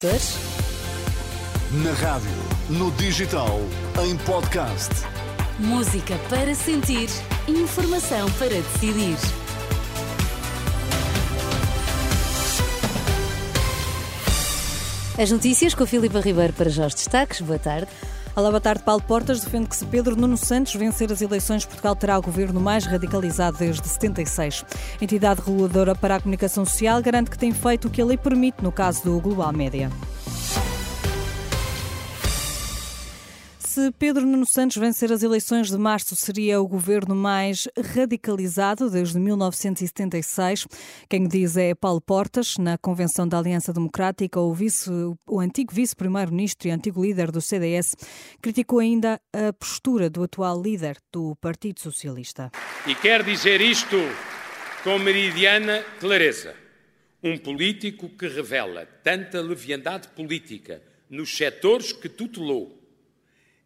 Na rádio, no digital, em podcast. Música para sentir, informação para decidir. As notícias com a Filipa Ribeiro para já os destaques. Boa tarde. Olá, boa tarde. Paulo Portas defende que se Pedro Nuno Santos vencer as eleições, Portugal terá o governo mais radicalizado desde 76. A entidade reguladora para a comunicação social garante que tem feito o que a lei permite no caso do Global Média. Se Pedro Nuno Santos vencer as eleições de março, seria o governo mais radicalizado desde 1976. Quem o diz é Paulo Portas. Na convenção da Aliança Democrática, o, vice, o antigo vice-primeiro-ministro e antigo líder do CDS criticou ainda a postura do atual líder do Partido Socialista. E quer dizer isto com meridiana clareza. Um político que revela tanta leviandade política nos setores que tutelou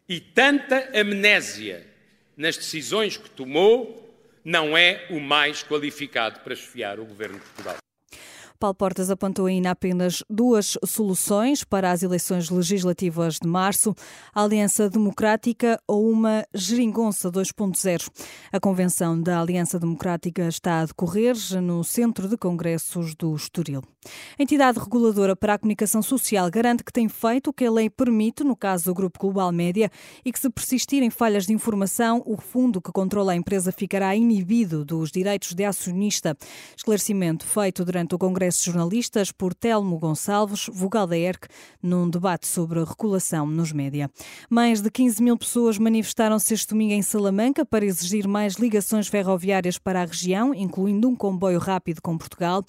e tanta amnésia nas decisões que tomou, não é o mais qualificado para esfiar o governo de Portugal. Paulo Portas apontou ainda apenas duas soluções para as eleições legislativas de março: a Aliança Democrática ou uma Geringonça 2.0. A convenção da Aliança Democrática está a decorrer no Centro de Congressos do Estoril. A entidade reguladora para a comunicação social garante que tem feito o que a lei permite no caso do Grupo Global Média e que, se persistirem falhas de informação, o fundo que controla a empresa ficará inibido dos direitos de acionista. Esclarecimento feito durante o Congresso jornalistas por Telmo Gonçalves, vogal da ERC, num debate sobre a regulação nos média. Mais de 15 mil pessoas manifestaram-se este domingo em Salamanca para exigir mais ligações ferroviárias para a região, incluindo um comboio rápido com Portugal.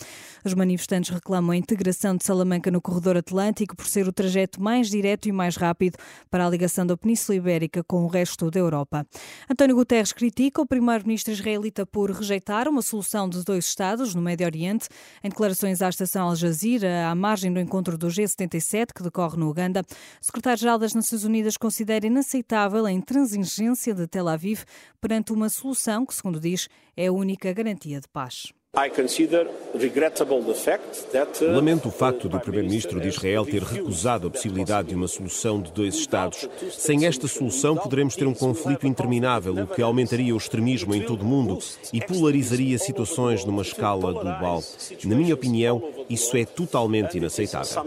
Os manifestantes reclamam a integração de Salamanca no corredor atlântico por ser o trajeto mais direto e mais rápido para a ligação da Península Ibérica com o resto da Europa. António Guterres critica o primeiro-ministro israelita por rejeitar uma solução de dois Estados no Médio Oriente. Em declarações à estação Al Jazeera, à margem do encontro do G77, que decorre no Uganda, o secretário-geral das Nações Unidas considera inaceitável a intransigência de Tel Aviv perante uma solução que, segundo diz, é a única garantia de paz. Uh, Lamento o facto do Primeiro-Ministro de Israel ter recusado a possibilidade de uma solução de dois Estados. Sem esta solução, poderemos ter um conflito interminável, o que aumentaria o extremismo em todo o mundo e polarizaria situações numa escala global. Na minha opinião, isso é totalmente inaceitável.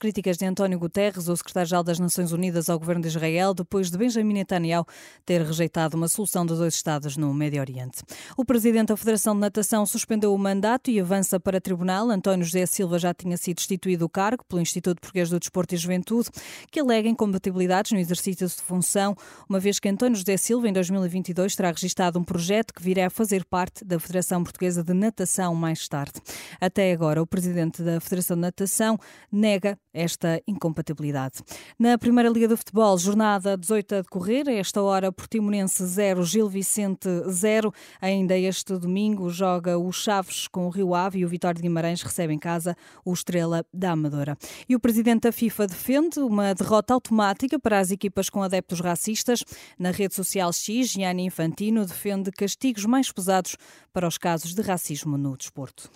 As críticas de António Guterres, o secretário-geral das Nações Unidas ao governo de Israel, depois de Benjamin Netanyahu ter rejeitado uma solução de dois Estados no Médio Oriente. O presidente da Federação de Natação suspendeu o mandato e avança para tribunal. António José Silva já tinha sido destituído do cargo pelo Instituto Português do Desporto e Juventude, que alega incompatibilidades no exercício de função, uma vez que António José Silva, em 2022, terá registrado um projeto que virá a fazer parte da Federação Portuguesa de Natação mais tarde. Até agora, o presidente da Federação de Natação nega esta incompatibilidade. Na Primeira Liga de Futebol, jornada 18 a decorrer, a esta hora Portimonense 0, Gil Vicente 0. Ainda este domingo joga o Chaves com o Rio Ave e o Vitória de Guimarães recebe em casa o Estrela da Amadora. E o presidente da FIFA defende uma derrota automática para as equipas com adeptos racistas. Na rede social X, Gianni Infantino defende castigos mais pesados para os casos de racismo no desporto.